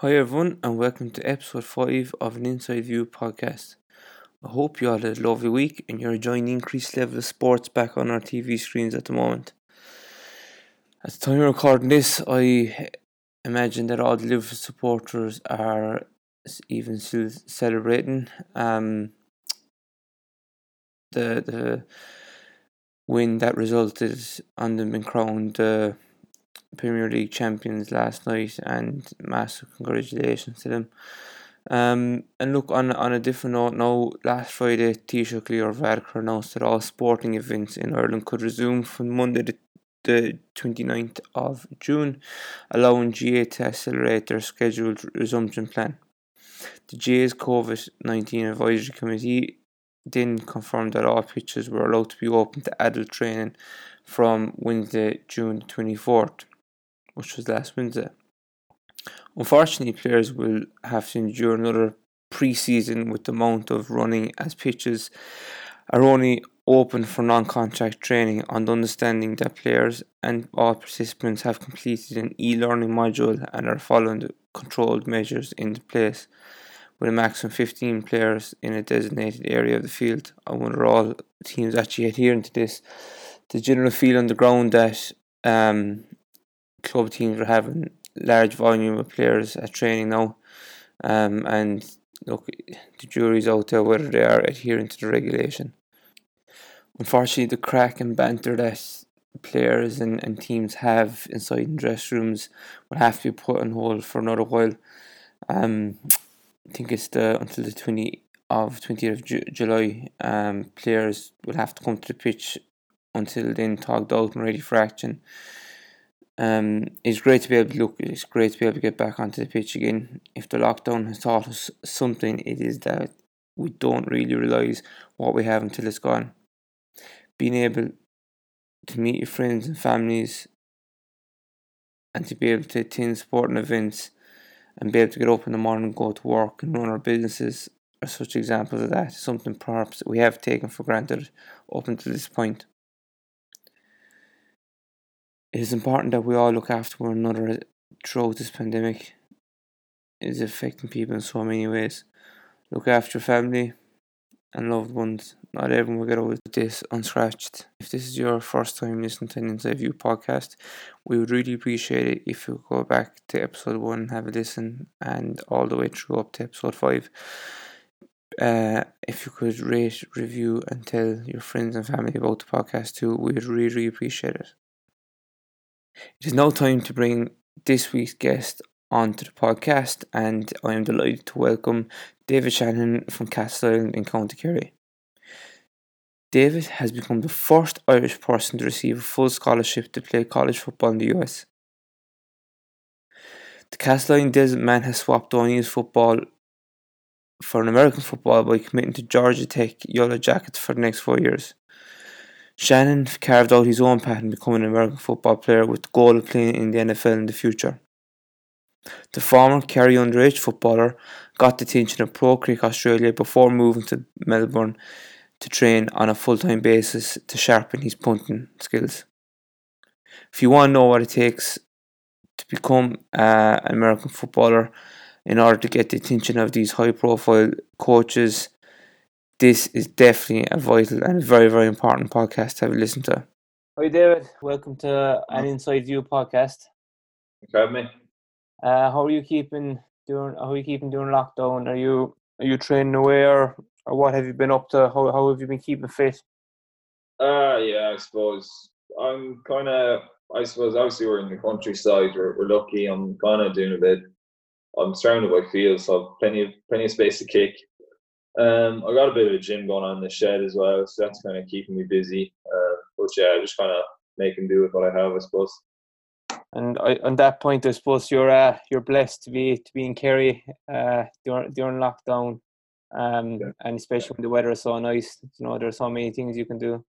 Hi, everyone, and welcome to episode 5 of an Inside View podcast. I hope you all had a lovely week and you're enjoying the increased level of sports back on our TV screens at the moment. At the time of recording this, I imagine that all the Liverpool supporters are even still celebrating um, the the win that resulted on them being crowned uh, Premier League champions last night, and massive congratulations to them. Um, and look, on on a different note now, last Friday, Taoiseach Leo Varadkar announced that all sporting events in Ireland could resume from Monday the, the 29th of June, allowing GAA to accelerate their scheduled resumption plan. The GAA's COVID 19 Advisory Committee then confirmed that all pitches were allowed to be open to adult training from Wednesday, June 24th which was last Wednesday. Unfortunately, players will have to endure another pre-season with the amount of running as pitches are only open for non-contact training on the understanding that players and all participants have completed an e-learning module and are following the controlled measures in place with a maximum 15 players in a designated area of the field. I wonder all teams actually adhering to this. The general feel on the ground that um, club teams are having large volume of players at training now, um, and look, the jury's out there whether they are adhering to the regulation. Unfortunately, the crack and banter that players and, and teams have inside in dress rooms will have to be put on hold for another while. Um, I think it's the until the twenty of twentieth of Ju- July. Um, players will have to come to the pitch until then, talked out and ready for action. Um, it's great to be able to look. It's great to be able to get back onto the pitch again. If the lockdown has taught us something, it is that we don't really realise what we have until it's gone. Being able to meet your friends and families, and to be able to attend sporting events, and be able to get up in the morning, go to work, and run our businesses are such examples of that. Something perhaps we have taken for granted up until this point. It is important that we all look after one another throughout this pandemic. It is affecting people in so many ways. Look after your family and loved ones. Not everyone will get over this unscratched. If this is your first time listening to an Inside View podcast, we would really appreciate it if you go back to episode one and have a listen, and all the way through up to episode five. Uh, if you could rate, review, and tell your friends and family about the podcast too, we'd really, really appreciate it. It is now time to bring this week's guest onto the podcast, and I am delighted to welcome David Shannon from Castleisland in County Kerry. David has become the first Irish person to receive a full scholarship to play college football in the US. The Castleisland Desmonds Man has swapped O'Neill's football for an American football by committing to Georgia Tech Yellow Jackets for the next four years. Shannon carved out his own path in becoming an American football player with the goal of playing in the NFL in the future. The former Kerry underage footballer got the attention of Pro Kick Australia before moving to Melbourne to train on a full time basis to sharpen his punting skills. If you want to know what it takes to become uh, an American footballer in order to get the attention of these high profile coaches, this is definitely a vital and very, very important podcast to have a listen to. Hi, David. Welcome to an Inside View podcast. Thanks for having me. Uh, how are you keeping doing? How are you keeping during lockdown? Are you are you training away, or, or what have you been up to? How how have you been keeping fit? Uh, yeah, I suppose I'm kind of. I suppose obviously we're in the countryside. We're, we're lucky. I'm kind of doing a bit. I'm surrounded by fields, so I've plenty of plenty of space to kick. Um, I got a bit of a gym going on in the shed as well, so that's kind of keeping me busy. Uh, but yeah, just kind of making do with what I have, I suppose. And I, on that point, I suppose you're uh, you're blessed to be to be in Kerry uh, during during lockdown, um, yeah. and especially when the weather is so nice. You know, there's so many things you can do.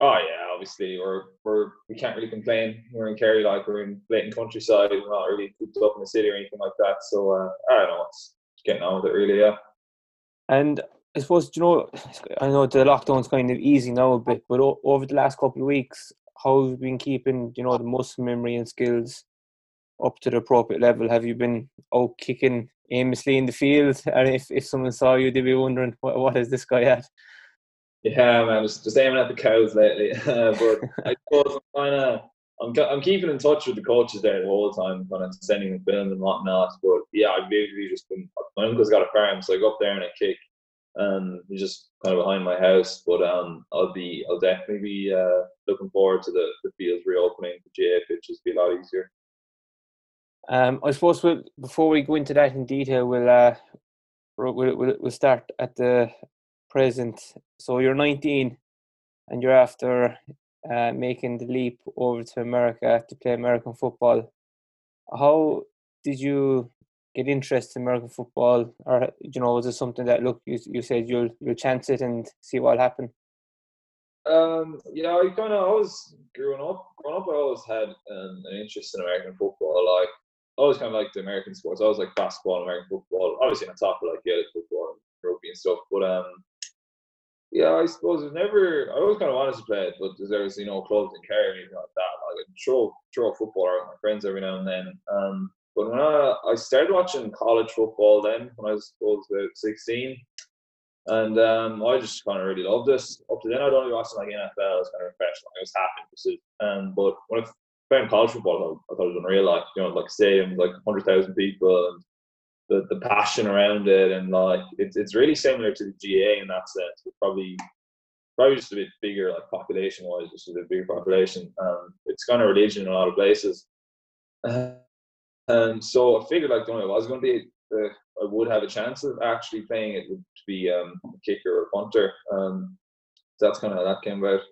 Oh yeah, obviously we're we're we can't really complain. We're in Kerry, like we're in blatant countryside. We're not really cooped up in the city or anything like that. So uh, I don't know, it's getting on with it really. Yeah. And I suppose you know, I know the lockdown's kind of easy now a bit, but o- over the last couple of weeks, how have you been keeping you know the muscle memory and skills up to the appropriate level? Have you been out kicking aimlessly in the field? And if, if someone saw you, they'd be wondering, what, what is this guy at? Yeah, man, just, just aiming at the cows lately. but I suppose I'm kind of I'm, I'm keeping in touch with the coaches there all the whole time, kind of sending them film and whatnot. But yeah, I've basically just been. My uncle's got a farm, so I go up there and I kick. And he's just kind of behind my house. But um, I'll be, I'll definitely be uh, looking forward to the, the fields reopening. The GAA pitches be a lot easier. Um, I suppose we'll, before we go into that in detail, we'll, uh, we'll, we'll, we'll start at the present. So you're 19 and you're after uh, making the leap over to America to play American football. How did you get interested in American football, or you know, was it something that look you you said you'll you'll chance it and see what happen? Um, yeah, I kind of always growing up, growing up, I always had um, an interest in American football. Like, I always kind of liked the American sports. I was like basketball, American football, obviously on top of like Gaelic football and rugby and stuff. But um, yeah, I suppose it never. I always kind of wanted to play it, but there was you know clubs in Kerry or anything like that. Like I'd throw throw football around with my friends every now and then. Um, but when I, I started watching college football then, when I was suppose about sixteen, and um, I just kind of really loved this. Up to then, I'd only watched like NFL. I was kind of professional. I was happy to Um, but when I found college football, I thought it was unreal. Like you know, like stadiums, like hundred thousand people, and the, the passion around it and like it's it's really similar to the GAA in that sense. But probably probably just a bit bigger, like population wise, just a bit bigger population. Um, it's kind of religion in a lot of places. Uh, and so I figured like the only I was going to be, uh, I would have a chance of actually playing it would be um, a kicker or punter. Um, so that's kind of how that came about.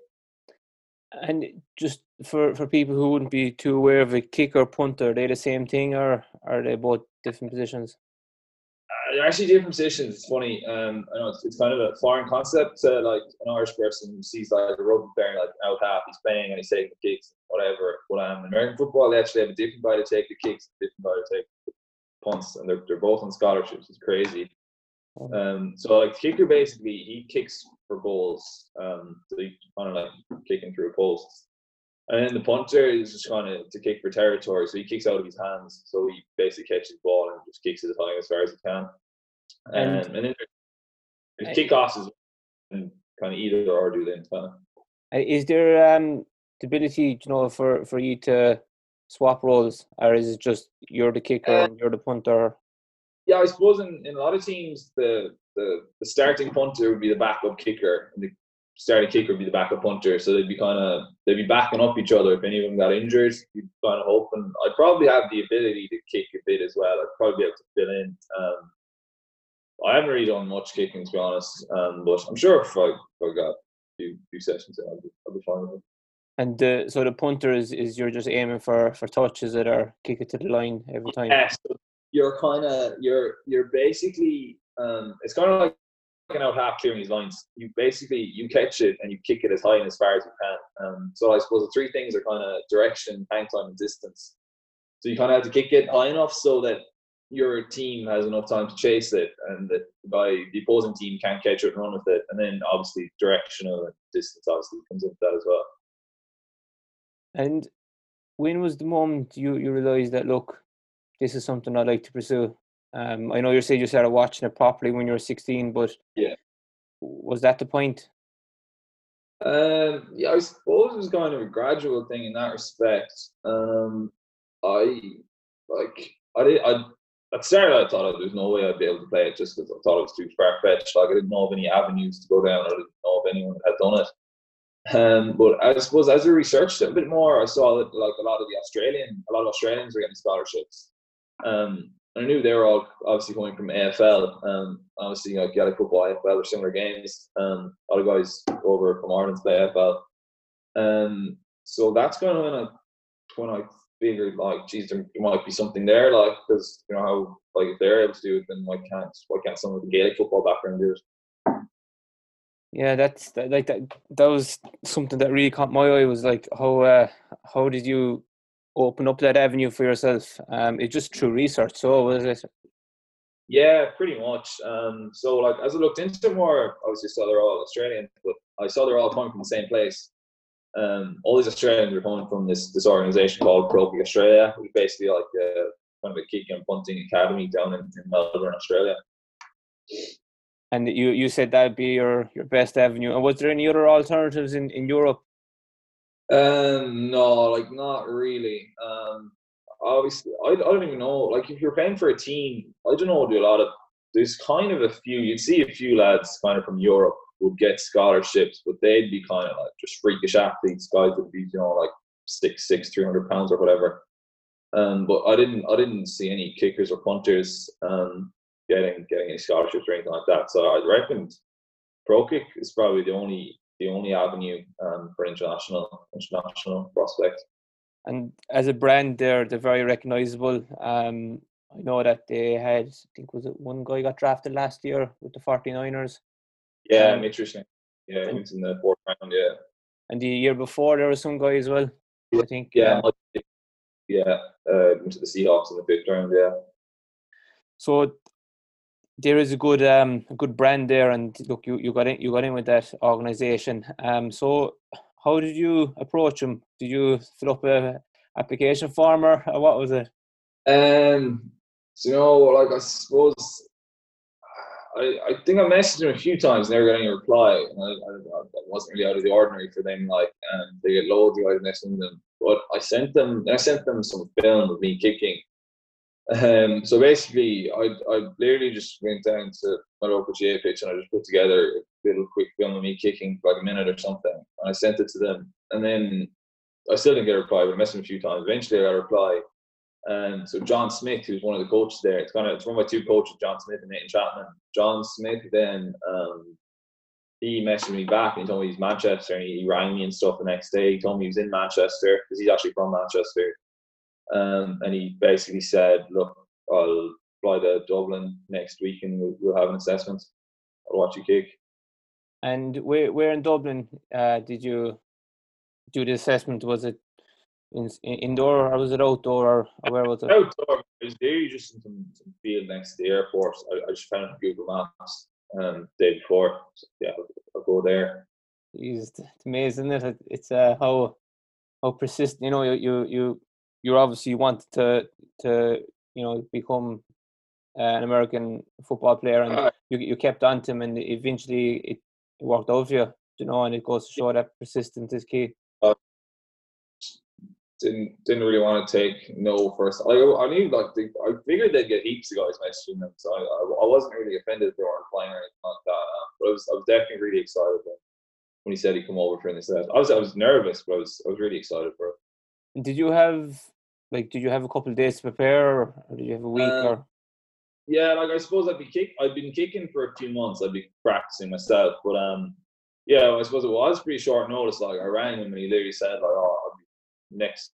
And just for, for people who wouldn't be too aware of a kicker punter, are they the same thing or are they both different positions? They're actually different positions. It's funny. Um, I know it's, it's kind of a foreign concept. Uh, like an Irish person who sees like a rugby player like out half, he's playing and he's taking the kicks, whatever. But um, American football, they actually have a different guy to take the kicks, a different guy to take the punts, and they're they're both on scholarships. It's crazy. Oh. Um, so like kicker basically he kicks for goals. Um, so he kind of like kicking through a post. And then the punter is just kind of to kick for territory, so he kicks out of his hands. So he basically catches the ball and just kicks it as high as far as he can. And, um, and then there's kickoffs is kind of either or do them. Kind of. Is there um, the ability, you know, for for you to swap roles, or is it just you're the kicker uh, and you're the punter? Yeah, I suppose in, in a lot of teams, the, the the starting punter would be the backup kicker, and the starting kicker would be the backup punter. So they'd be kind of they'd be backing up each other. If any of them got injured, you'd kind of hoping. I'd probably have the ability to kick a bit as well. I'd probably be able to fill in. Um, I haven't really done much kicking to be honest, um, but I'm sure if I, if I got a few, few sessions, I'll be, I'll be fine with it. And uh, so the punter is, is you're just aiming for for touches that are kick it to the line every time. Yeah, so you're kind of you're you're basically um, it's kind of like out half clearing these lines. You basically you catch it and you kick it as high and as far as you can. Um, so I suppose the three things are kind of direction, hang time, and distance. So you kind of have to kick it high enough so that your team has enough time to chase it and that by the opposing team can't catch it and run with it. And then obviously directional and distance obviously comes into that as well. And when was the moment you, you realised that look, this is something I'd like to pursue? Um, I know you said you started watching it properly when you were 16, but yeah, was that the point? Um, yeah, I suppose it was kind of a gradual thing in that respect. Um, I like I did I at the start, I thought there's no way I'd be able to play it just because I thought it was too far fetched. Like I didn't know of any avenues to go down, or I didn't know of anyone that had done it. Um, but I suppose as I researched it a bit more, I saw that like a lot of the Australian, a lot of Australians were getting scholarships. Um, I knew they were all obviously coming from AFL. Um, obviously, you know, Gaelic football, AFL, or similar games. Um, of guys over from Ireland play AFL. Um, so that's kind of when I, when I figured like, geez, there might be something there, like because you know how like if they're able to do it, then why can't why can't someone with a Gaelic football background do it? Yeah, that's like that. That was something that really caught my eye. Was like how uh, how did you open up that avenue for yourself? Um, it just through research. So was it? Yeah, pretty much. Um, so like as I looked into more, obviously saw they're all Australian, but I saw they're all coming from the same place. um, all these Australians were coming from this this organization called Pro Kick Australia, which basically like a, kind of a kicking and punting academy down in, in Melbourne, Australia. And you, you said that'd be your, your best avenue. And was there any other alternatives in, in Europe? Um, no, like not really. Um, obviously, I, I don't even know. Like, if you're playing for a team, I don't know. Do a lot of there's kind of a few. You'd see a few lads kind of from Europe would get scholarships, but they'd be kind of like just freakish athletes. Guys that would be, you know, like six, six, three hundred pounds or whatever. Um, but I didn't, I didn't see any kickers or punters um, getting getting any scholarships or anything like that. So I reckon pro kick is probably the only the only avenue um, for international international prospects. And as a brand, they're they're very recognizable. Um, I know that they had, I think, was it one guy got drafted last year with the 49ers? Yeah, um, interesting. Yeah, he was in the fourth round. Yeah. And the year before, there was some guy as well. I think. Yeah, yeah, yeah uh, into the Seahawks in the fifth round. Yeah. So there is a good um good brand there, and look, you, you got in you got in with that organization. Um, so how did you approach them? Did you fill up a application form or, what was it? Um, so, you know, like I suppose I, I think I messaged them a few times, never got any reply. And I, I, I wasn't really out of the ordinary for them. Like, and they get loads of guys messaging them. But I sent them, I sent them some film of me kicking. Um, so basically, I, I literally just went down to my local GAA pitch and I just put together a little quick film of me kicking for like a minute or something. And I sent it to them. And then I still didn't get a reply, but I messaged them a few times. Eventually, I got a reply. And so John Smith, who's one of the coaches there, it's kind of it's one of my two coaches, John Smith and Nathan Chapman. John Smith then um, he messaged me back and he told me he's Manchester and he, he rang me and stuff the next day. He told me he was in Manchester because he's actually from Manchester. Um, and he basically said, "Look, I'll fly to Dublin next week and we'll, we'll have an assessment. I'll watch you kick." And where where in Dublin uh, did you do the assessment? Was it in, in, indoor or was it outdoor or where was it? Outdoor. It was there just in some, some field next to the airport. I, I just found it on Google Maps um day before. So, yeah, I'll, I'll, go there. It's, amazing, isn't it? It's uh, how how persistent. You know, you you you you obviously want to to you know become uh, an American football player, and uh, you you kept on to him, and eventually it, worked out for you. You know, and it goes to show that persistence is key didn't didn't really want to take no first. I I knew like the, I figured they'd get heaps of guys messaging them, so I, I, wasn't really offended if they weren't playing or anything like that. Um, but I was I was definitely really excited when, when he said he'd come over for the set. I was I was nervous, but I was I was really excited for it. Did you have like did you have a couple of days to prepare, or, did you have a week um, or? Yeah, like I suppose I'd be kick. I'd been kicking for a few months. I'd be practicing myself, but um, yeah, I suppose it was pretty short notice. Like I rang him and he literally said like, "Oh, I'll be next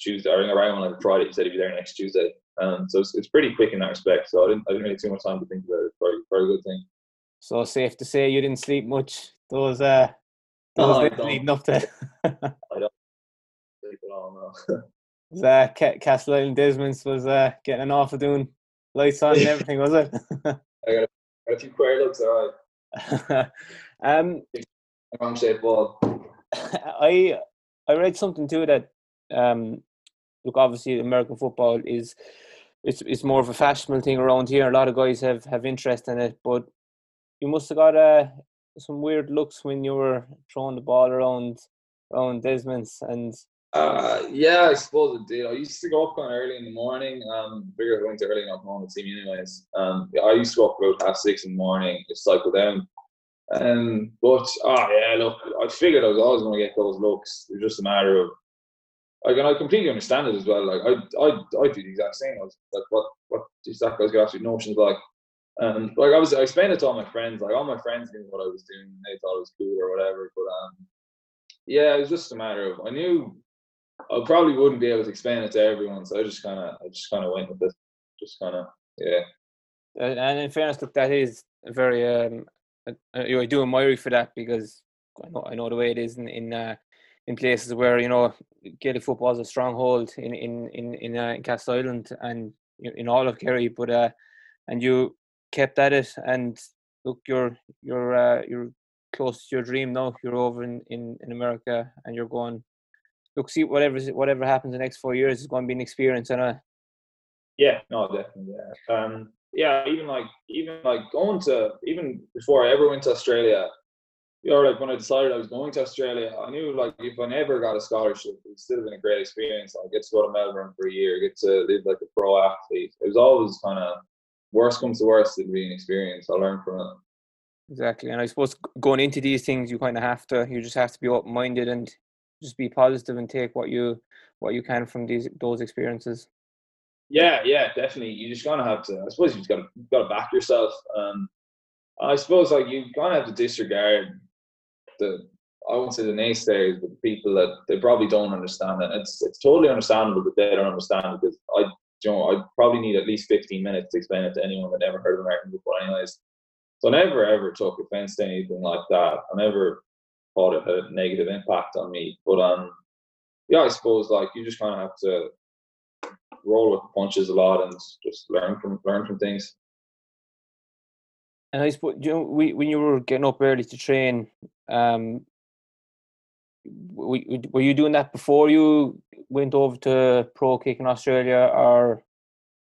Tuesday. I think on like Friday. He said he'd be there next Tuesday. Um, so it's, it's pretty quick in that respect. So I didn't I didn't really too much time to think about it. Very very good thing. So safe to say you didn't sleep much those uh those no, leading up to. I don't sleep at all. No. was, uh, Castleisland Desmonds was uh, getting an offer doing lights on and everything, was it? I got a, got a few query looks, all right. um, wrong shape ball. I I read something too that um, look, obviously American football is it's it's more of a fashionable thing around here. A lot of guys have have interest in it, but you must have got uh, some weird looks when you were throwing the ball around around Desmonds and. Uh, yeah, I suppose it did. I used to go up kind of early in the morning. Um, figured going to early enough home to see me anyways. Um, I used to up about half six in the morning, just cycle down. Um, but oh, yeah, look, I figured I was always going to get those looks. It was just a matter of like, and I completely understand it as well. Like, I, I, I do the exact same. I was like, what, what these that guys got absolute notions like. And like, I was, I explained it to all my friends. Like, all my friends knew what I was doing. They thought it was cool or whatever. But um, yeah, it was just a matter of I knew I probably wouldn't be able to explain it to everyone, so I just kind of, I just kind of went with it. Just kind of, yeah. And in fairness, look, that is very um, I, I do admire you for that because I know I know the way it is in in uh, in places where you know Gaelic football is a stronghold in in in in, uh, in Castleisland and in all of Kerry, but uh, and you kept at it and look, you're you're uh, you're close to your dream now. You're over in, in, in America and you're going. Look, see whatever whatever happens the next four years is going to be an experience, and I. yeah, no, definitely, yeah. Um, yeah, even like even like going to even before I ever went to Australia, you know, like when I decided I was going to Australia, I knew like if I never got a scholarship, it would still have been a great experience. I get to go to Melbourne for a year, get to live like a pro athlete. It was always kind of worst comes to worst, it'd be an experience. I learned from it. Exactly, and I suppose going into these things, you kind of have to. You just have to be open minded and just be positive and take what you what you can from these those experiences. Yeah, yeah, definitely. You just of have to. I suppose you've got to got to back yourself. Um, I suppose like you kind of have to disregard the I won't say the naysayers, but the people that they probably don't understand it. It's it's totally understandable that they don't understand because I you know I probably need at least fifteen minutes to explain it to anyone that never heard of American football, anyways. So I never ever took offense to anything like that. I never thought it had a negative impact on me. But um, yeah, I suppose like you just kind of have to roll with the punches a lot and just learn from learn from things. And I suppose you know, we, when you were getting up early to train, um, were you doing that before you went over to pro kick in Australia, or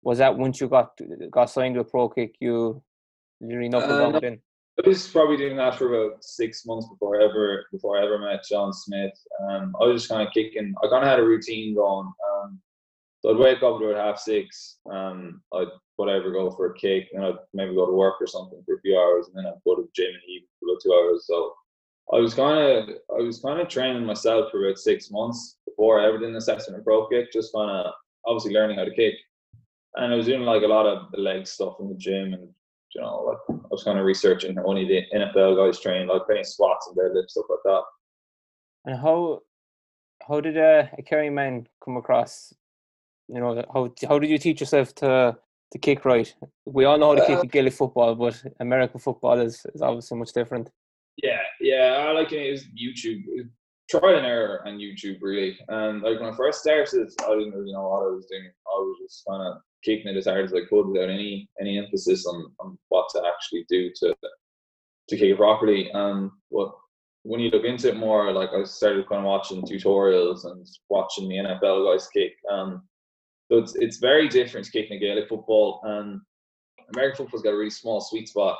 was that once you got got signed to a pro kick, you literally knuckled uh, down in? I was probably doing that for about six months before I ever before I ever met John Smith. Um, I was just kind of kicking. I kind of had a routine going. Um, so I'd wake up at about half six. Um, I'd whatever go for a kick, and I'd maybe go to work or something for a few hours, and then I'd go to the gym and eat for about two hours. So I was kind of I was kind of training myself for about six months before I ever did an assessment of pro kick. Just kind of obviously learning how to kick, and I was doing like a lot of the leg stuff in the gym, and you know like I was kind of researching only the NFL guys train, like playing squats and deadlifts stuff like that. And how how did a, a Kerry man come across you know, how how did you teach yourself to to kick right? We all know how to uh, kick in Gaelic football, but American football is, is obviously much different. Yeah, yeah, I like it. Was YouTube, trial and error on YouTube really. And like when I first started, I didn't really know what I was doing. I was just kind of kicking it as hard as I could without any any emphasis on, on what to actually do to to kick it properly. And what when you look into it more, like I started kind of watching tutorials and watching the NFL guys kick. Um, so it's it's very different kicking a Gaelic football, and American football's got a really small sweet spot.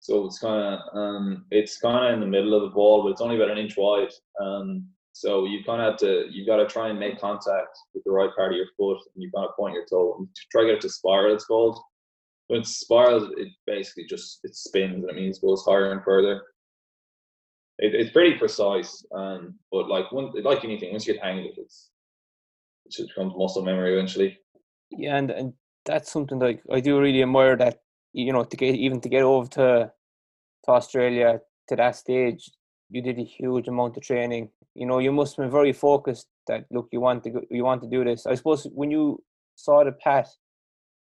So it's kind of um, it's kind of in the middle of the ball, but it's only about an inch wide. Um, so you kind of have to you've got to try and make contact with the right part of your foot, and you've got to point your toe and try to get it to spiral. It's called. When it spirals, it basically just it spins and it means it goes higher and further. It, it's pretty precise, um, but like one like anything, once you get hang of it, it's it just becomes muscle memory eventually. Yeah, and, and that's something that I do really admire that you know to get even to get over to to Australia to that stage, you did a huge amount of training. You know, you must have been very focused that look, you want to go, you want to do this. I suppose when you saw the path,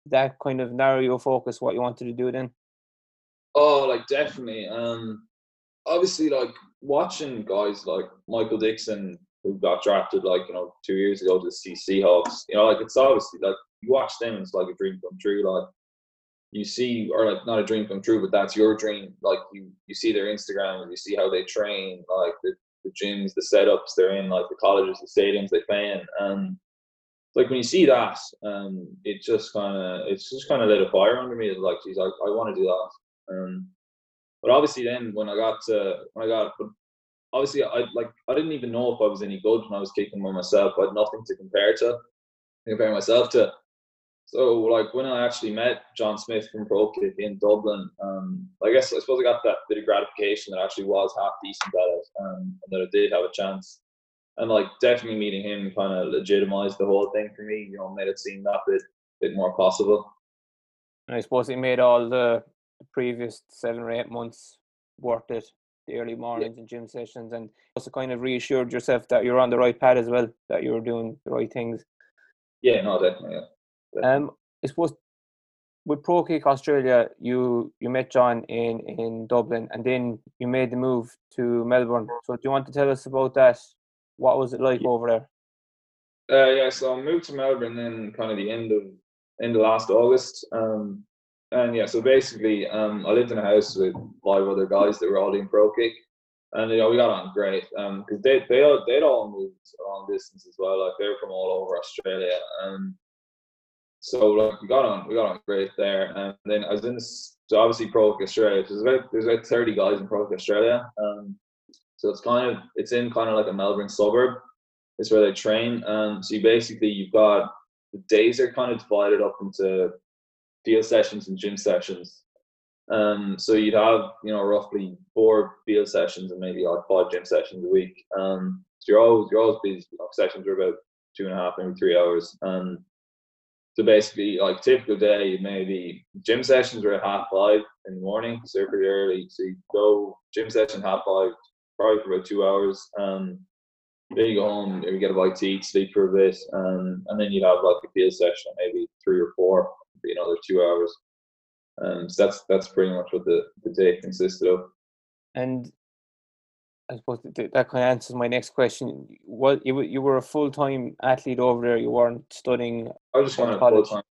that kind of narrow your focus what you wanted to do then. Oh, like definitely. Um, obviously, like watching guys like Michael Dickson who got drafted like you know two years ago to the Seahawks. You know, like it's obviously like you watch them, it's like a dream come true. Like you see, or like not a dream come true, but that's your dream. Like you, you see their Instagram, and you see how they train, like the, the gyms, the setups they're in, like the colleges, the stadiums they play in, and like when you see that, um, it just kind of, it's just kind of lit a fire under me. Like, geez, I, I want to do that. Um, but obviously, then when I got to, when I got, but obviously I like I didn't even know if I was any good when I was kicking by myself. I had nothing to compare to, compare myself to. So like when I actually met John Smith from Pro Kick in Dublin, um, I guess I suppose I got that bit of gratification that I actually was half decent at it, um, and that I did have a chance. And like definitely meeting him kind of legitimized the whole thing for me. You know, made it seem that bit bit more possible. And I suppose it made all the previous seven or eight months worth it the early mornings yeah. and gym sessions, and also kind of reassured yourself that you're on the right path as well, that you were doing the right things. Yeah, no, definitely. Yeah. Um, I suppose with Pro Kick Australia, you you met John in in Dublin, and then you made the move to Melbourne. So, do you want to tell us about that? What was it like yeah. over there? Uh, yeah, so I moved to Melbourne then kind of the end of end of last August. Um, and yeah, so basically, um, I lived in a house with five other guys that were all doing pro kick, and you know we got on great. Um, because they they all, they'd all moved a long distance as well. Like they're from all over Australia, and so like we got on we got on great there. And then I was in this, so obviously pro Australia. There's about there's about thirty guys in Pro Australia. Um, so it's kind of it's in kind of like a Melbourne suburb. It's where they train. Um, so you basically you've got the days are kind of divided up into field sessions and gym sessions. Um, so you'd have, you know, roughly four field sessions and maybe like five gym sessions a week. Um, so you're always you're always busy. Know, sessions are about two and a half, maybe three hours. Um, so basically, like typical day, maybe gym sessions are at half five in the morning, so pretty early. So you go gym session half five, probably for about two hours. Um, then you go home, you get a bite to eat, sleep for a bit, um, and then you'd have like a field session, maybe three or four be another two hours. Um, so that's that's pretty much what the, the day consisted of. And I suppose that, that kind of answers my next question. What you you were a full time athlete over there? You weren't studying. I was just kind of full time.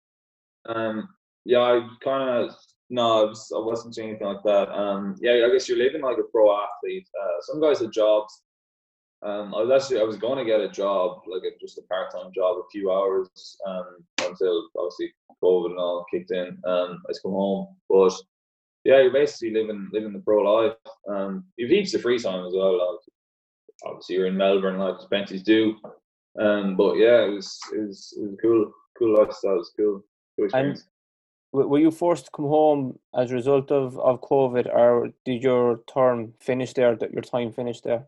Um, yeah, I kind of no, I, was, I wasn't doing anything like that. Um, yeah, I guess you're living like a pro athlete. Uh, some guys have jobs um, I was actually I was going to get a job, like a, just a part time job, a few hours, um, until obviously COVID and all kicked in. Um, I just come home, but yeah, you're basically living living the pro life. Um, you've heaps of free time as well. Like, obviously, you're in Melbourne, like Spenty's do. Um, but yeah, it was it was it was cool, cool lifestyle. It was cool, cool experience. And were you forced to come home as a result of, of COVID, or did your term finish there? That your time finished there?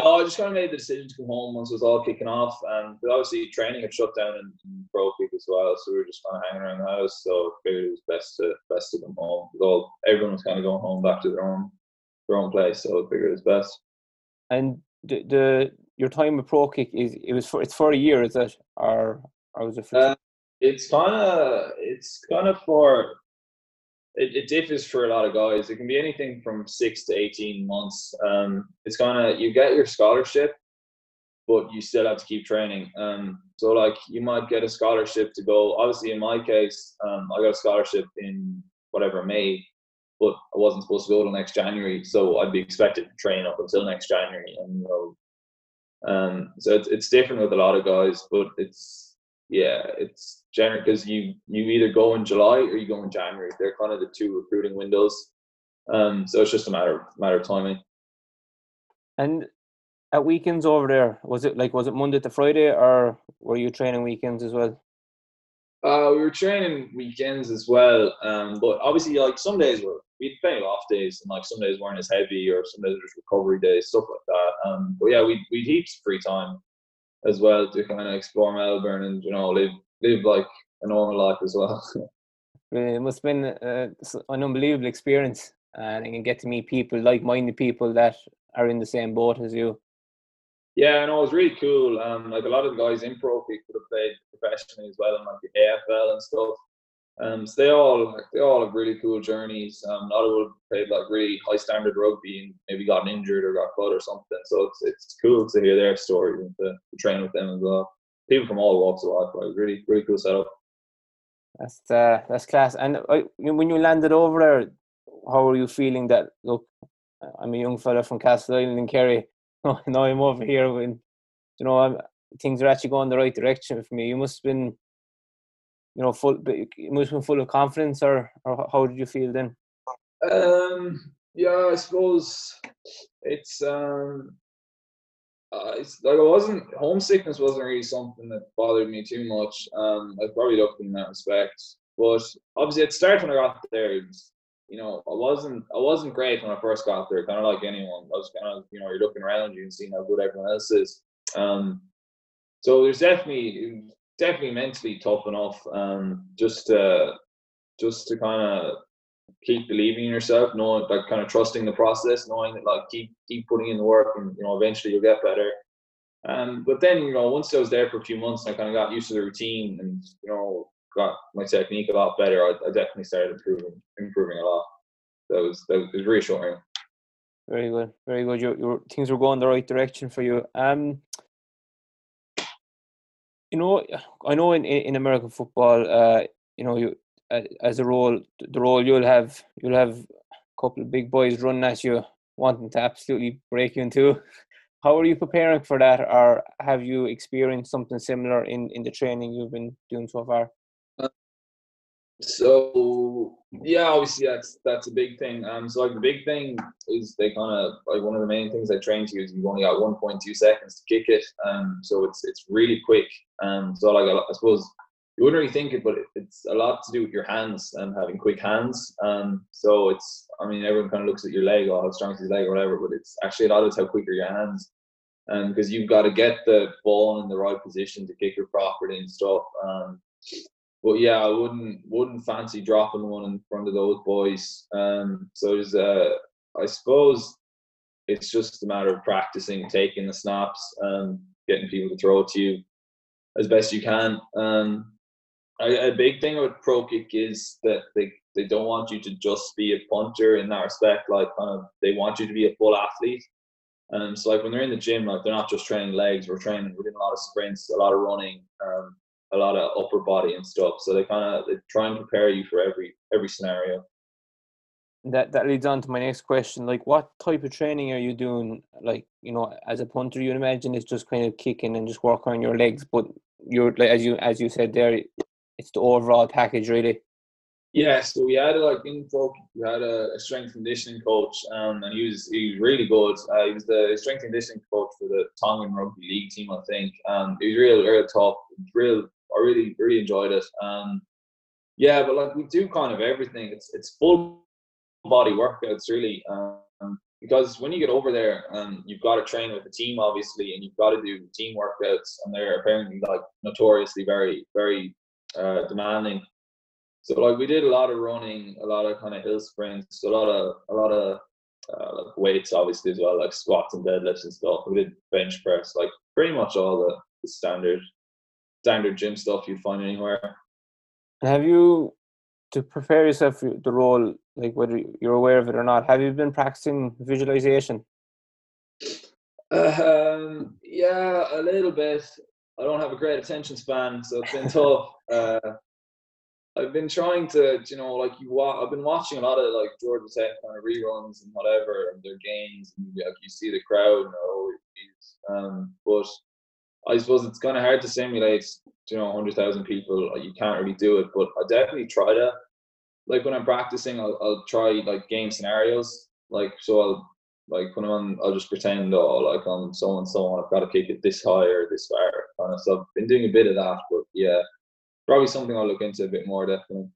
No, I just kind of made the decision to come home once it was all kicking off, and obviously training had shut down in, in Pro Kick as well, so we were just kind of hanging around the house. So I figured it was best to best to come home. All everyone was kind of going home back to their own their own place, so I figured it was best. And the, the your time with Pro Kick is it was for it's for a year, is it, or or was it for? Uh, it's kind of it's kind of for it, it, differs for a lot of guys. It can be anything from six to eighteen months. Um, it's of you get your scholarship, but you still have to keep training. Um, so like you might get a scholarship to go. Obviously, in my case, um, I got a scholarship in whatever May, but I wasn't supposed to go till next January. So I'd be expected to train up until next January, and you know, um, so it's it's different with a lot of guys, but it's yeah, it's general because you you either go in July or you go in January. They're kind of the two recruiting windows. Um, so it's just a matter matter of timing. And at weekends over there, was it like was it Monday to Friday, or were you training weekends as well? Uh, we were training weekends as well, um, but obviously, like some days were we'd plenty of off days, and like some days weren't as heavy, or some days were just recovery days, stuff like that. Um, but yeah, we we heaps of free time as well to kind of explore Melbourne and you know live live like a normal life as well. it must have been uh, an unbelievable experience, and you can get to meet people, like-minded people that are in the same boat as you. Yeah, and it was really cool. Um, like a lot of the guys in pro kick could have played professionally as well, in like the AFL and stuff. Um, so they all like they all have really cool journeys. Um, a lot of them played like really high standard rugby and maybe gotten injured or got cut or something. So it's it's cool to hear their stories and to, to train with them as well people from all walks of life. Like really, really cool setup. That's uh, that's class. And uh, when you landed over there, how were you feeling? That look, I'm a young fella from Castleisland in Kerry. now I'm over here when you know I'm, things are actually going the right direction for me. You must have been, you know, full. You must have been full of confidence, or or how did you feel then? Um. Yeah, I suppose it's um uh, it's like I wasn't homesickness wasn't really something that bothered me too much. Um, I probably looked in that respect, but obviously it started when I got there. You know, I wasn't I wasn't great when I first got there. Kind of like anyone, I was kind of you know you're looking around you and seeing how good everyone else is. Um, so there's definitely definitely mentally tough enough. Um, just to just to kind of keep believing in yourself, knowing like kind of trusting the process, knowing that like keep keep putting in the work, and you know eventually you'll get better. Um, but then you know once I was there for a few months, I kind of got used to the routine, and you know got my technique a lot better. I, I definitely started improving improving a lot. That was that was reassuring. Very good, very good. Your your things were going the right direction for you. Um, you know, I know in in American football, uh, you know, you as a role, the role you'll have you'll have a couple of big boys running at you, wanting to absolutely break you in two. How are you preparing for that, or have you experienced something similar in in the training you've been doing so far? So yeah, obviously that's that's a big thing. Um, so like the big thing is they kind of like one of the main things I train to is you've only got 1.2 seconds to kick it. Um, so it's it's really quick. Um, so like I suppose you wouldn't really think it, but it's a lot to do with your hands and having quick hands. Um, so it's I mean everyone kind of looks at your leg or how strong is his leg or whatever, but it's actually a lot of how quick are your hands. Um, because you've got to get the ball in the right position to kick it properly and stuff. Um, but yeah, I wouldn't wouldn't fancy dropping one in front of those boys. Um, so there's uh, I suppose it's just a matter of practicing, taking the snaps, and getting people to throw it to you as best you can. Um, a, a big thing with pro kick is that they they don't want you to just be a punter in that respect. Like kind of they want you to be a full athlete. Um, so like when they're in the gym, like they're not just training legs. We're training. We're doing a lot of sprints, a lot of running. Um, a lot of upper body and stuff. So they kind of they try and prepare you for every every scenario. That that leads on to my next question. Like, what type of training are you doing? Like, you know, as a punter, you imagine it's just kind of kicking and just working on your legs. But you're like as you as you said there, it's the overall package, really. Yeah, so we had like in folk, we had a, a strength conditioning coach, um, and he was he was really good. Uh, he was the strength conditioning coach for the Tongan rugby league team, I think. Um, he was real, real tough, real I really really enjoyed it. Um, yeah, but like we do kind of everything. It's it's full body workouts really. Um, because when you get over there, um, you've got to train with the team obviously, and you've got to do team workouts, and they're apparently like notoriously very very uh, demanding. So like we did a lot of running, a lot of kind of hill sprints, a lot of a lot of uh, like weights obviously as well, like squats and deadlifts and stuff. We did bench press, like pretty much all the, the standard standard gym stuff you'd find anywhere. Have you, to prepare yourself for the role, like whether you're aware of it or not, have you been practicing visualization? Um, yeah, a little bit. I don't have a great attention span, so it's been tough. Uh, I've been trying to, you know, like you. Wa- I've been watching a lot of like Georgia Tech kind of reruns and whatever, and their games, and like you see the crowd and oh, um, but I suppose it's kind of hard to simulate, you know, hundred thousand people. You can't really do it, but I definitely try to. Like when I'm practicing, I'll, I'll try like game scenarios. Like so, I'll like when I'm on, I'll just pretend, oh, like I'm so and so on. I've got to kick it this high or this far, kind of stuff. I've been doing a bit of that, but yeah, probably something I'll look into a bit more definitely.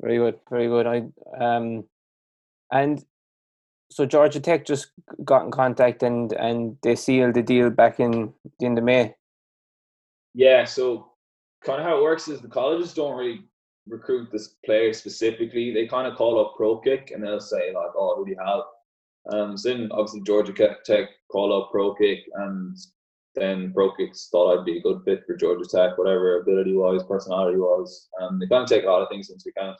Very good, very good. I um, and so Georgia Tech just got in contact and and they sealed the deal back in the end of May. Yeah, so kind of how it works is the colleges don't really recruit this player specifically. They kind of call up Pro Kick and they'll say like, "Oh, who do you have?" Um, so then obviously Georgia Tech call up Pro Kick and then Pro Kicks thought I'd be a good fit for Georgia Tech, whatever ability wise, personality was. Um, they kind of take a lot of things into account.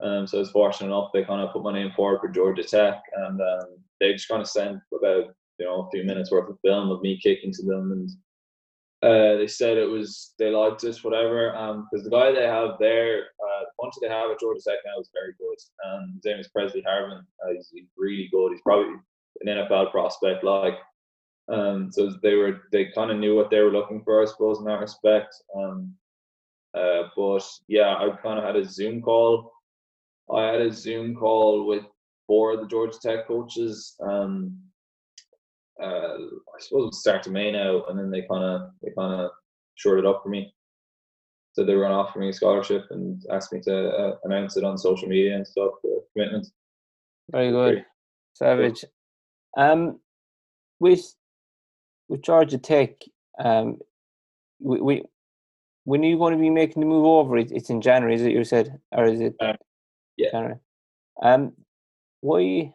Um, so I was fortunate enough they kind of put my name forward for Georgia Tech, and um, they just kind of sent about you know a few minutes worth of film of me kicking to them, and uh, they said it was they liked us, whatever. Because um, the guy they have there, uh, the punter they have at Georgia Tech now is very good. Um, his name is Pressley Harvin. Uh, he's, he's, really good. He's probably an NFL prospect, like. Um, so they were they kind of knew what they were looking for, I suppose, in that respect. Um, uh, but yeah, I kind of had a Zoom call I had a Zoom call with four of the Georgia Tech coaches. Um, uh, I suppose it start to May now, and then they kind of they kind of shorted up for me. So they were going to offer me a scholarship and asked me to uh, announce it on social media and stuff. The commitment. Very good, Savage. Um, with with Georgia Tech, um, we, we when are you going to be making the move over? It, it's in January, is it? You said, or is it? Uh, yeah. Um, why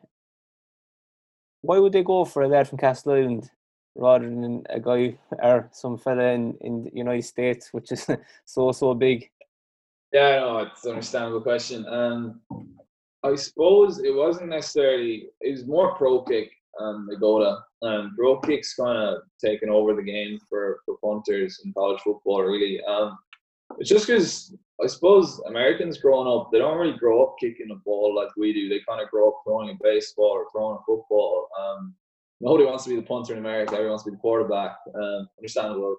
why would they go for a lad from Castleisland rather than a guy or some fella in, in the United States, which is so so big? Yeah, no, it's an understandable question. Um, I suppose it wasn't necessarily. It was more pro kick um, Agoda. Um, pro kick's kind of taken over the game for, for punters in college football, really. Um, It's just because I suppose Americans growing up, they don't really grow up kicking a ball like we do. They kind of grow up throwing a baseball or throwing a football. Um, nobody wants to be the punter in America. Everyone wants to be the quarterback. Um, understandable.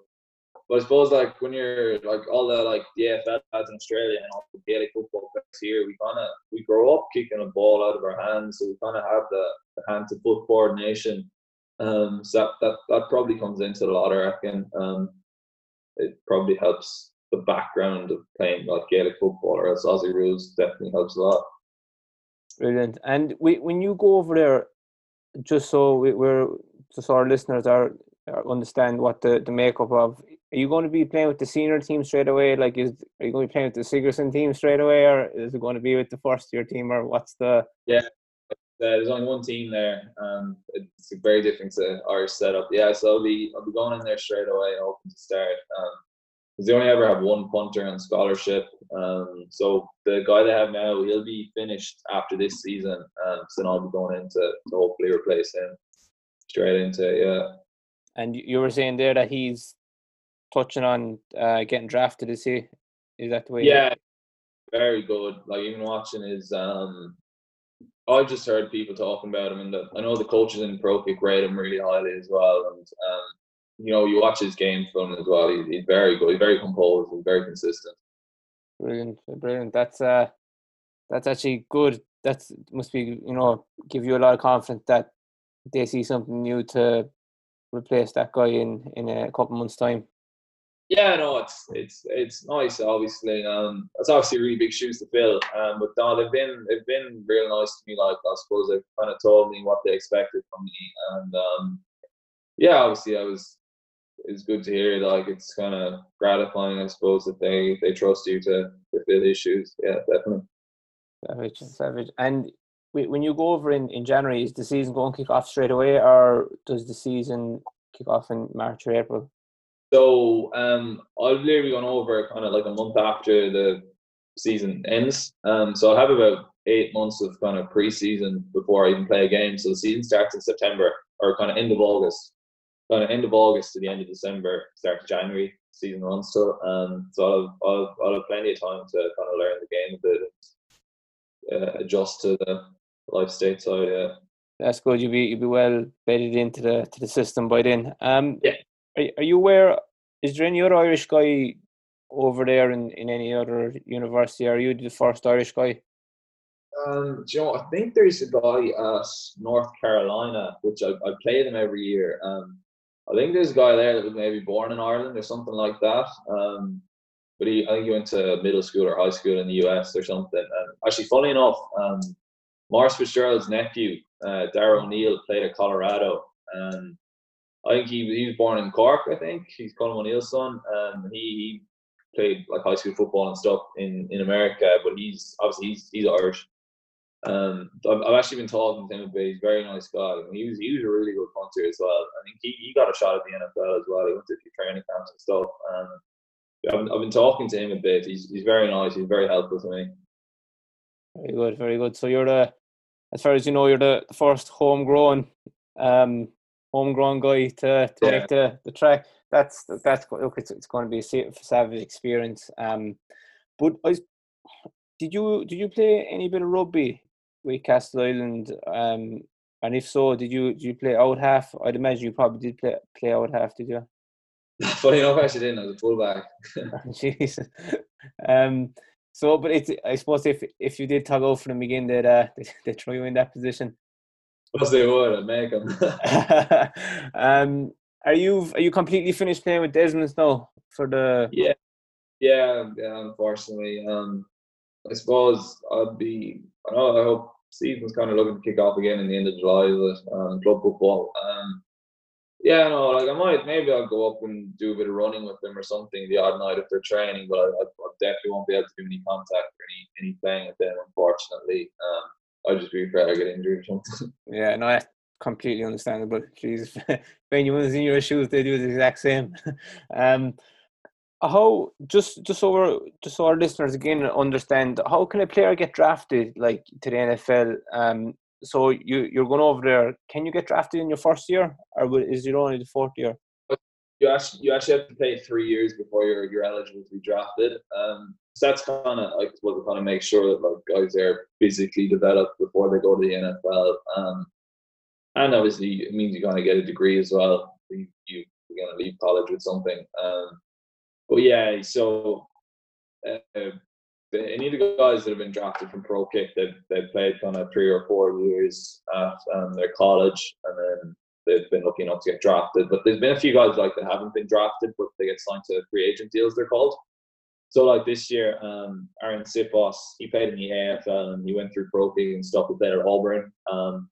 But I suppose like when you're like all the like the lads in Australia and all the Gaelic football players here, we kind of we grow up kicking a ball out of our hands, so we kind of have the, the hand to foot coordination. Um, so that, that that probably comes into a lot. I reckon. Um, it probably helps the background of playing like Gaelic football or else Aussie rules definitely helps a lot. Brilliant. And we, when you go over there, just so we, we're just so our listeners are, are understand what the, the makeup of are you going to be playing with the senior team straight away? Like, is are you going to be playing with the Sigerson team straight away, or is it going to be with the first year team, or what's the? Yeah, there's only one team there. and it's very different to our setup. Yeah, so I'll be I'll be going in there straight away, hoping to start. Um, because they only ever have one punter on scholarship. Um, so the guy they have now, he'll be finished after this season. Um, so I'll be going into to hopefully replace him straight into yeah. And you were saying there that he's touching on uh, getting drafted. Is he? Is that the way? Yeah, very good. Like even watching his. Um, I just heard people talking about him, and the, I know the coaches in Pro Kick rate him really highly as well. And um, you know, you watch his game film as well. He's, he's very good. He's very composed. He's very consistent. Brilliant, brilliant. That's uh, that's actually good. That's must be you know give you a lot of confidence that they see something new to replace that guy in in a couple months time. Yeah, no, it's it's it's nice. Obviously, um, it's obviously really big shoes to fill. Um, but no, they've been they've been real nice to me. Like I suppose they've kind of told me what they expected from me, and um, yeah, obviously I was it's good to hear. Like it's kind of gratifying, I suppose, that they they trust you to to fill issues. Yeah, definitely. Savage, savage. And when you go over in in January, is the season going to kick off straight away, or does the season kick off in March or April? So um, I've literally gone over kind of like a month after the season ends. Um, so I have about eight months of kind of preseason before I even play a game. So the season starts in September or kind of end of August kind of end of August to the end of December, start of January, season runs to. Um, so I'll, I'll, I'll have plenty of time to kind of learn the game a bit and uh, adjust to the life state side. Yeah. That's good. You'll be you'll be well bedded into the to the system by then. Um, yeah. Are, are you aware? Is there any other Irish guy over there in, in any other university? Are you the first Irish guy? Um, you know, I think there's a guy at North Carolina, which I, I play them every year. Um, I think there's a guy there that was maybe born in Ireland or something like that. Um, but he, I think he went to middle school or high school in the US or something. And actually, funny enough, um, Maurice Fitzgerald's nephew, uh, O'Neill, played at Colorado. And I think he, he was born in Cork, I think. He's Colin O'Neill's son. And he, he played like high school football and stuff in, in America, but he's obviously he's, he's Irish. Um, I've, I've, actually been talking to him about. He's a very nice guy. he was he was a really good punter as well. I think he, he got a shot at the NFL as well. He went to a few training camps and stuff. And I've, I've been talking to him a bit. He's he's very nice. He's very helpful to me. Very good, very good. So you're the, as far as you know, you're the first homegrown, um, homegrown guy to, to yeah. make the, the track. That's that's look, it's, it's going to be a savage experience. Um, but I, did you did you play any bit of rugby with Castleisland? Um, and if so, did you did you play out half? I'd imagine you probably did play play out half, did you? Funny enough, I actually didn't. I was a fullback. Jeez. um. So, but it's I suppose if if you did tug over them again, they'd uh, they they throw you in that position. Yes, they would. I'd make them. um. Are you are you completely finished playing with Desmond now for the? Yeah. Yeah. Yeah. Unfortunately, um, I suppose I'd be. I know. I hope season's kind of looking to kick off again in the end of July with um, club football. Um, yeah, no, like I might maybe I'll go up and do a bit of running with them or something the odd night if they're training, but I, I, I definitely won't be able to do any contact or any any playing with them, unfortunately. Um, I'd just be afraid I get injured or something. Yeah, no, that's completely understandable. Jeez, if anyone's in your shoes, they do the exact same. um, how just just so just so our listeners again understand how can a player get drafted like to the NFL? Um, so you you're going over there. Can you get drafted in your first year, or is it only the fourth year? you actually you actually have to play three years before you're you're eligible to be drafted. Um, so that's kind of like what kind of make sure that like guys are physically developed before they go to the NFL. Um, and obviously it means you're going to get a degree as well. You, you are going to leave college with something. Um, but yeah, so uh, any of the guys that have been drafted from Pro Kick, they've, they've played kind of three or four years at um, their college, and then they've been lucky enough to get drafted. But there's been a few guys like that haven't been drafted, but they get signed to free agent deals. They're called. So like this year, um, Arryn Siposs, he played in the AFL and he went through Pro Kick and stuff. He played at Auburn. Um,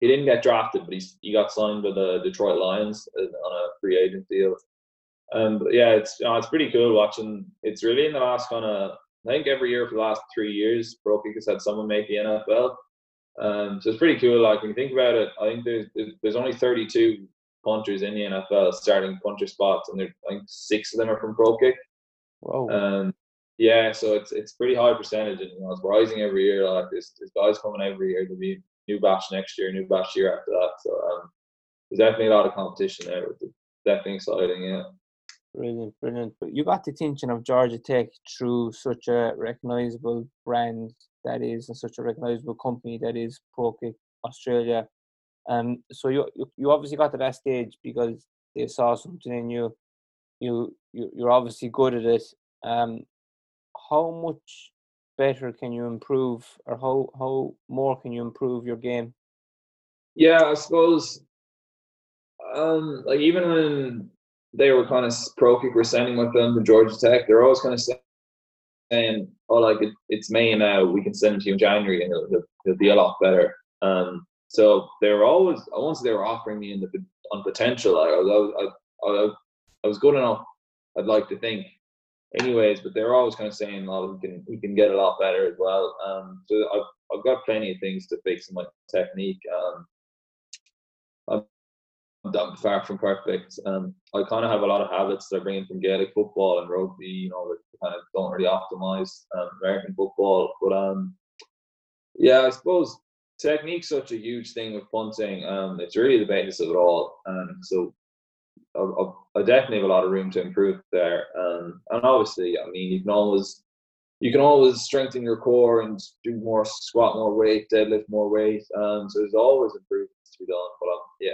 he didn't get drafted, but he he got signed with the Detroit Lions uh, on a free agent deal. And yeah, it's you know, it's pretty cool watching. It's really in the last kind of I think every year for the last three years, Pro Kick has had someone make the NFL. Um, so it's pretty cool. Like when you think about it, I think there's there's only 32 punters in the NFL starting punter spots, and there, I think six of them are from Pro Kick. Wow. Um, yeah, so it's it's pretty high percentage, and you know, it's rising every year. Like there's, there's guys coming every year. There'll be new batch next year, new batch year after that. So um, there's definitely a lot of competition there. It's definitely exciting. Yeah. Brilliant, brilliant. But you got the attention of Georgia Tech through such a recognizable brand that is, and such a recognizable company that is ProKick Australia. Um, so you, you obviously got to that stage because they saw something in you. You you you're obviously good at it. Um, how much better can you improve, or how how more can you improve your game? Yeah, I suppose. Um, like even when they were kind of Pro Kick were sending with them to Georgia Tech, they're always kind of saying, "Oh, like it, it's May now, we can send him to you in January, and it'll, it'll be a lot better." Um, so they were always once they were offering me in the on potential, I was I, I, I was good enough. I'd like to think, anyways. But they're always kind of saying, "Oh, we can we can get a lot better as well." Um, so I've I've got plenty of things to fix in my technique. Um, I'm far from perfect. Um, I kind of have a lot of habits that I bring in from Gaelic football and rugby, you know, that kind of don't really optimize um, American football. But um, yeah, I suppose technique's such a huge thing with punting. Um, it's really the basis of it all. And so I, I, definitely have a lot of room to improve there. Um, and obviously, I mean, you can always you can always strengthen your core and do more squat, more weight, deadlift more weight. Um, so there's always improvements to be done. But um, yeah,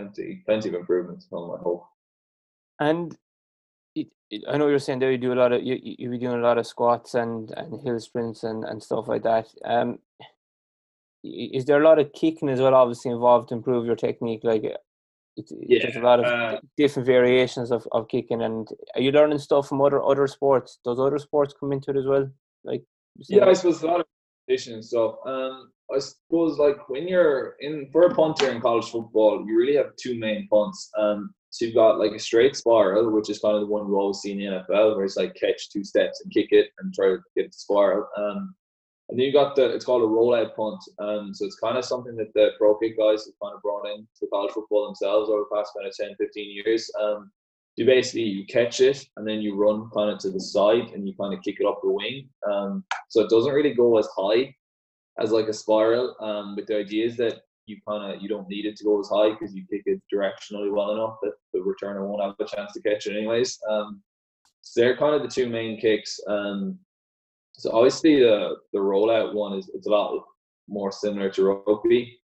plenty, plenty of improvements on my hope. And it, it, I know you're saying there you do a lot of you you be doing a lot of squats and and hill sprints and and stuff like that. Um, is there a lot of kicking as well, obviously involved to improve your technique? Like, uh, it's, yeah, there's a lot of uh, different variations of, of kicking, and are you learning stuff from other other sports? Does other sports come into it as well? Like, yeah, I suppose a lot of competition and stuff. Um, I suppose like when you're in for a punter in college football, you really have two main punts. Um, so you've got like a straight spiral, which is kind of the one you always see in the NFL, where it's like catch two steps and kick it and try to get the spiral. Um, and then you got the it's called a rollout punt. Um, so it's kind of something that the Pro Kick guys have kind of brought in to college football themselves over the past kind of 10, 15 years. Um, you basically you catch it and then you run kind of to the side and you kind of kick it up the wing. Um, so it doesn't really go as high as like a spiral. Um, but the idea is that you kind of you don't need it to go as high because you kick it directionally well enough that the returner won't have a chance to catch it anyways. Um, so they're kind of the two main kicks. Um, so obviously the the rollout one is it's a lot more similar to rugby.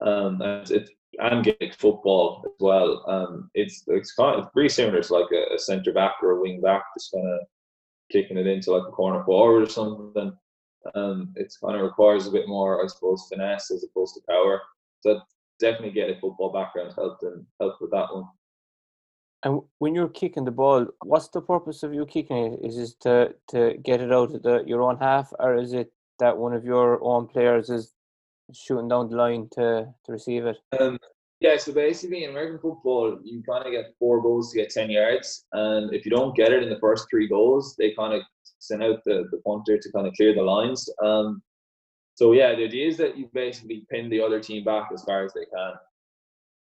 Um, and it's and Gaelic football as well. Um, it's it's kind of pretty similar to like a, a centre back or a wing back, just kind of kicking it into like a corner forward or something. Um, it kind of requires a bit more, I suppose, finesse as opposed to power. So definitely get a football background helped and helped with that one. And when you're kicking the ball, what's the purpose of you kicking it? Is it to to get it out of the, your own half, or is it that one of your own players is shooting down the line to to receive it? Um, yeah, so basically in American football, you kind of get four goals to get 10 yards. And if you don't get it in the first three goals, they kind of send out the, the punter to kind of clear the lines. Um, so, yeah, the idea is that you basically pin the other team back as far as they can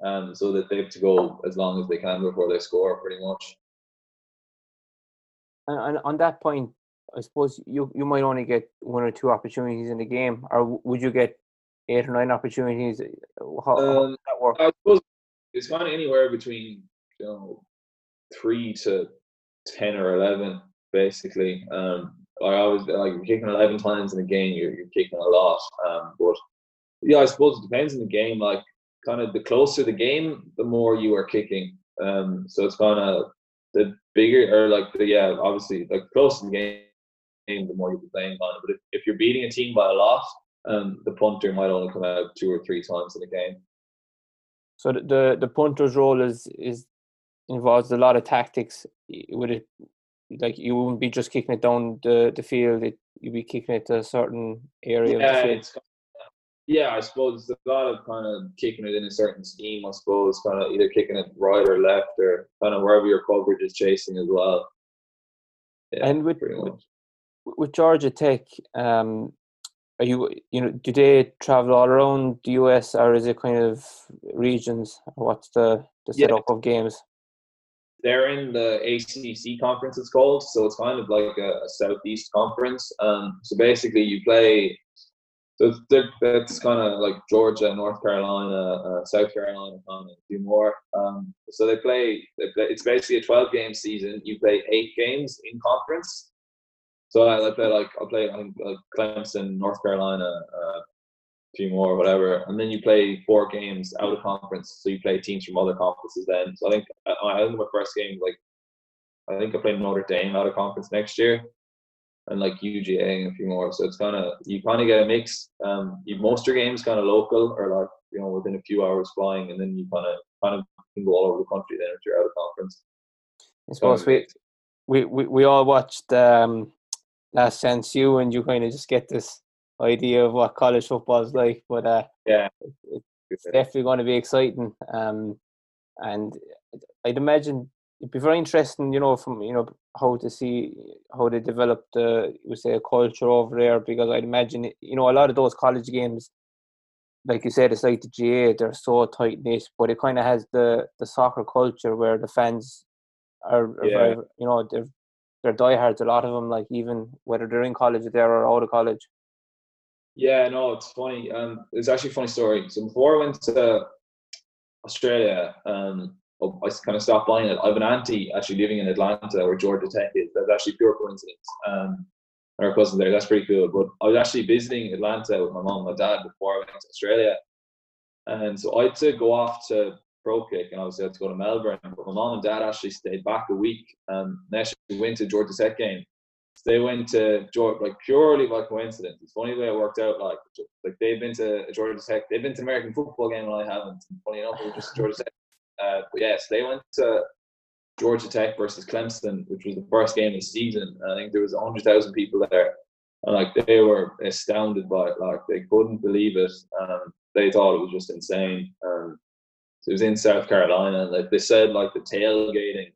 um, so that they have to go as long as they can before they score, pretty much. And, and on that point, I suppose you, you might only get one or two opportunities in the game, or would you get eight or nine opportunities? How, um, how that work? I suppose it's kind of anywhere between you know three to ten or eleven, basically. Um, I always like you're kicking eleven times in a game, you're, you're kicking a lot. Um, but yeah, I suppose it depends on the game. Like kind of the closer the game, the more you are kicking. Um, so it's kind of the bigger or like the yeah, obviously like closer the game, the more you're playing on. But if, if you're beating a team by a lot, um, the punter might only come out two or three times in a game. So the the, the punter's role is is involves a lot of tactics. Would it like you wouldn't be just kicking it down the, the field, it, you'd be kicking it to a certain area yeah, of the field. yeah, I suppose it's a lot of kind of kicking it in a certain scheme, I suppose, kind of either kicking it right or left or kind of wherever your coverage is chasing as well. Yeah, and with, with, with Georgia Tech, um, are you you know do they travel all around the US or is it kind of regions? What's the the setup yeah. of games? they're in the ACC conference. It's called so it's kind of like a, a southeast conference. Um, so basically you play. So that's kind of like Georgia, North Carolina, uh, South Carolina, of a few more. Um, so they play, they play. It's basically a twelve game season. You play eight games in conference. So I, I play like I play I think like Clemson, North Carolina, uh, few more, whatever, and then you play four games out of conference. So you play teams from other conferences. Then, so I think I, I think my first game like I think I played Notre Dame out of conference next year, and like UGA and a few more. So it's kind of you kind of get a mix. Um, you most your games kind of local or like you know within a few hours flying, and then you kind of kind of can go all over the country then if you're out of conference. I suppose we, we we we all watched um, Last Chance U and you kind of just get this idea of what college football is like. But uh, yeah, it's definitely going to be exciting. Um, and I'd imagine it'd be very interesting, you know, from you know how to see how they develop the you say a culture over there because I'd imagine you know a lot of those college games, like you said, it's like the GAA; they're so tight knit, but it kind of has the the soccer culture where the fans are, are yeah. very, you know, they're they're diehards. A lot of them, like even whether they're in college there or out of college. Yeah, no, it's funny. Um, it's actually a funny story. So before I went to Australia, um, oh, I kind of stopped buying it. I have an auntie actually living in Atlanta where Georgia Tech is. That's actually pure coincidence. Um, her cousin there. That's pretty cool. But I was actually visiting Atlanta with my mom and my dad before I went to Australia, and so I had to go off to Pro Kick, and obviously I had to go to Melbourne. But my mom and dad actually stayed back a week, and they actually went to Georgia Tech game they went to Georgia like purely by coincidence. It's funny the way it worked out. Like like they've been to Georgia Tech, they've been to American football game and I haven't. Funny enough, it was just Georgia Tech. Uh, but yes, they went to Georgia Tech versus Clemson, which was the first game of the season. I think there was hundred thousand people there, and like they were astounded by it. Like they couldn't believe it. Um, they thought it was just insane. Um, so it was in South Carolina. Like they said, like the tailgating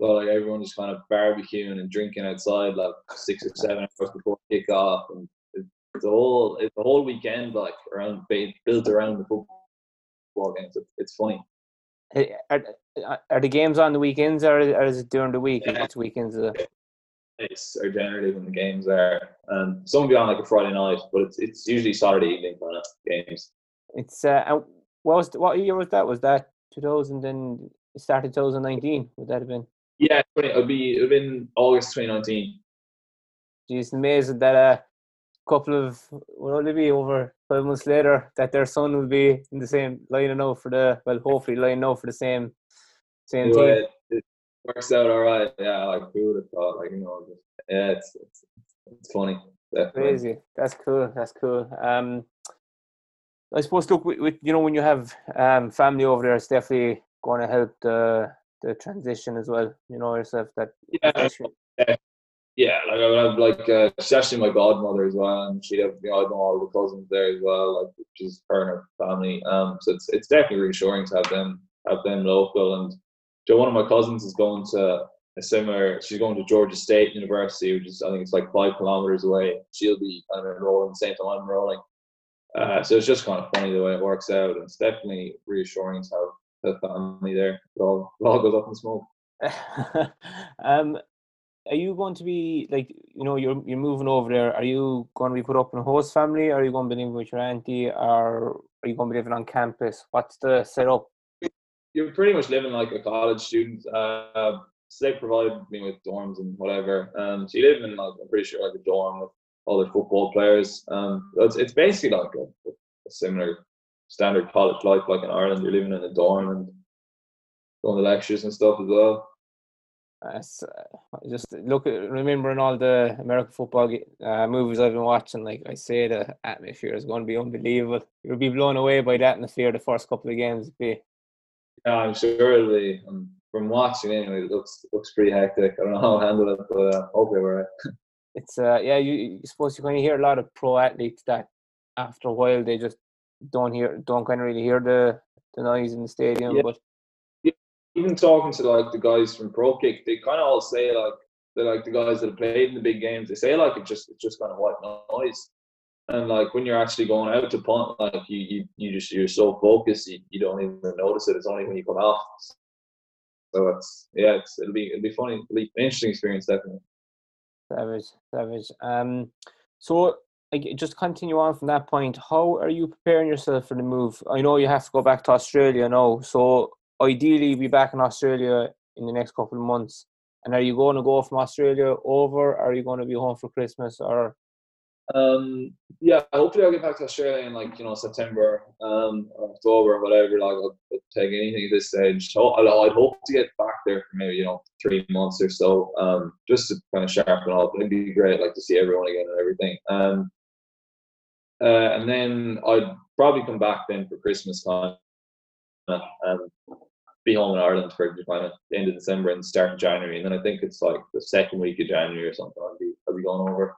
well, like everyone just kind of barbecuing and drinking outside like six or seven hours before kickoff, and it's all whole it's a whole weekend like around built around the football games. It's, funny. Are, are the games on the weekends or, or is it during the week? Yeah. It's weekends. Uh... It's are generally when the games are, and some will be on like a Friday night, but it's it's usually Saturday evening kind of games. It's uh, what was what year was that? Was that 2000 and it started 2019? Would that have been? Yeah, it would be it'll be in August 2019. It's amazing that a couple of will it be over five months later that their son will be in the same line out for the well, hopefully line out for the same same team. It, it, works out all right. Yeah, like who would have thought? Like you know, just, yeah, it's it's it's funny. Definitely. Crazy. That's cool. That's cool. Um, I suppose look with, with you know when you have um family over there, it's definitely going to help the the transition as well. You know yourself that. Yeah. Yeah, yeah, like I would have like uh, especially my godmother as well, and she'd have you know, I know all the cousins there as well, like is her and her family. Um, so it's it's definitely reassuring to have them have them local. And Joe, one of my cousins is going to a similar. She's going to Georgia State University, which is I think it's like five kilometers away. She'll be kind of enrolling the same time I'm enrolling. Uh, so it's just kind of funny the way it works out, and it's definitely reassuring to have the family there. It all, it all goes up in smoke. um, are you going to be like you know you're you're moving over there? Are you going to be put up in a host family? Are you going to be living with your auntie? Or are you going to be living on campus? What's the setup? You're pretty much living like a college student. Uh, so they provided me with dorms and whatever. Um, so you live in like I'm pretty sure like a dorm with other football players. Um, it's it's basically like a, a similar standard college life like in Ireland. You're living in a dorm and going to lectures and stuff as well. Uh, just look at remembering all the American football uh, movies I've been watching. Like I say, the atmosphere is going to be unbelievable. You'll be blown away by that atmosphere the first couple of games. Be. Yeah, I'm sure it'll be. Um, from watching anyway, it looks looks pretty hectic. I don't know how I'll handle it, but uh, hopefully we're right. it's uh yeah, you, you suppose you kind of hear a lot of pro athletes that after a while they just don't hear don't kind of really hear the the noise in the stadium, yeah. but even talking to like the guys from Pro Kick, they kind of all say like they're like the guys that have played in the big games. They say like it just it's just kind of white noise, and like when you're actually going out to punt, like you you, you just you're so focused, you, you don't even notice it. It's only when you come out. So it's yeah, it's it'll be it'll be funny, it'll be an interesting experience definitely. Savage, savage. Um, so just continue on from that point. How are you preparing yourself for the move? I know you have to go back to Australia now, so ideally be back in Australia in the next couple of months. And are you going to go from Australia over? Are you going to be home for Christmas or? Um, yeah, hopefully I'll get back to Australia in like you know September, um, October, whatever. Like I'll, take anything at this stage. So I'd hope to get back there for maybe you know three months or so, um, just to kind of sharpen up. It'd be great, like to see everyone again and everything. Um, uh, and then I'd probably come back then for Christmas time. Um, be home in Ireland for kind of the end of December and start January, and then I think it's like the second week of January or something. I'll be I'll be going over.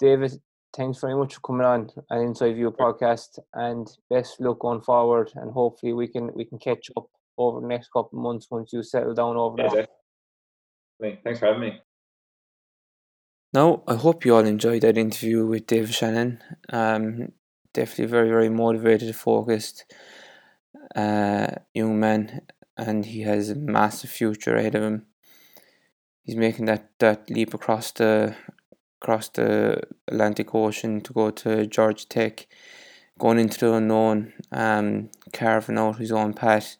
David, thanks very much for coming on an Inside View podcast, and best luck going forward. And hopefully we can we can catch up over the next couple of months once you settle down over yeah, there. Thanks for having me. Now, I hope you all enjoyed that interview with David Shannon. Um, definitely very, very motivated, focused uh, young man and he has a massive future ahead of him. He's making that, that leap across the across the Atlantic Ocean to go to Georgia Tech, going into the unknown, um, carving out his own path,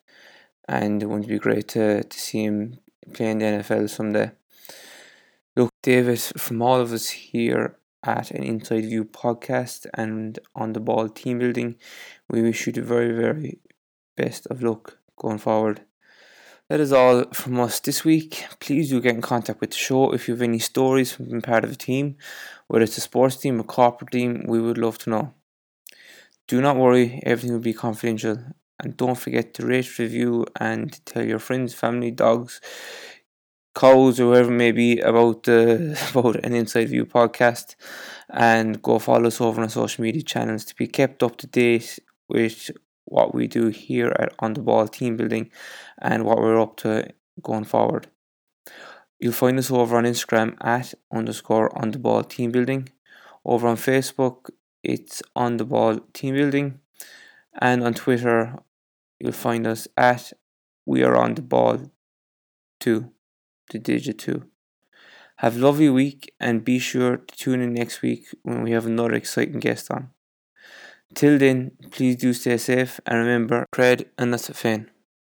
and it would be great to, to see him play in the NFL someday. Look, David, from all of us here at an Inside View podcast and on the ball team building, we wish you the very, very best of luck going forward. That is all from us this week. Please do get in contact with the show if you have any stories from being part of a team, whether it's a sports team or corporate team, we would love to know. Do not worry, everything will be confidential. And don't forget to rate, review, and tell your friends, family, dogs, cows, or whoever may be about the about an Inside View podcast. And go follow us over on our social media channels to be kept up to date with what we do here at On the Ball Team Building and what we're up to going forward. You'll find us over on Instagram at underscore on the ball team building. Over on Facebook, it's on the ball team building. And on Twitter, you'll find us at we are on the ball two, the digit two. Have a lovely week and be sure to tune in next week when we have another exciting guest on. Till then, please do stay safe and remember, cred and a fin.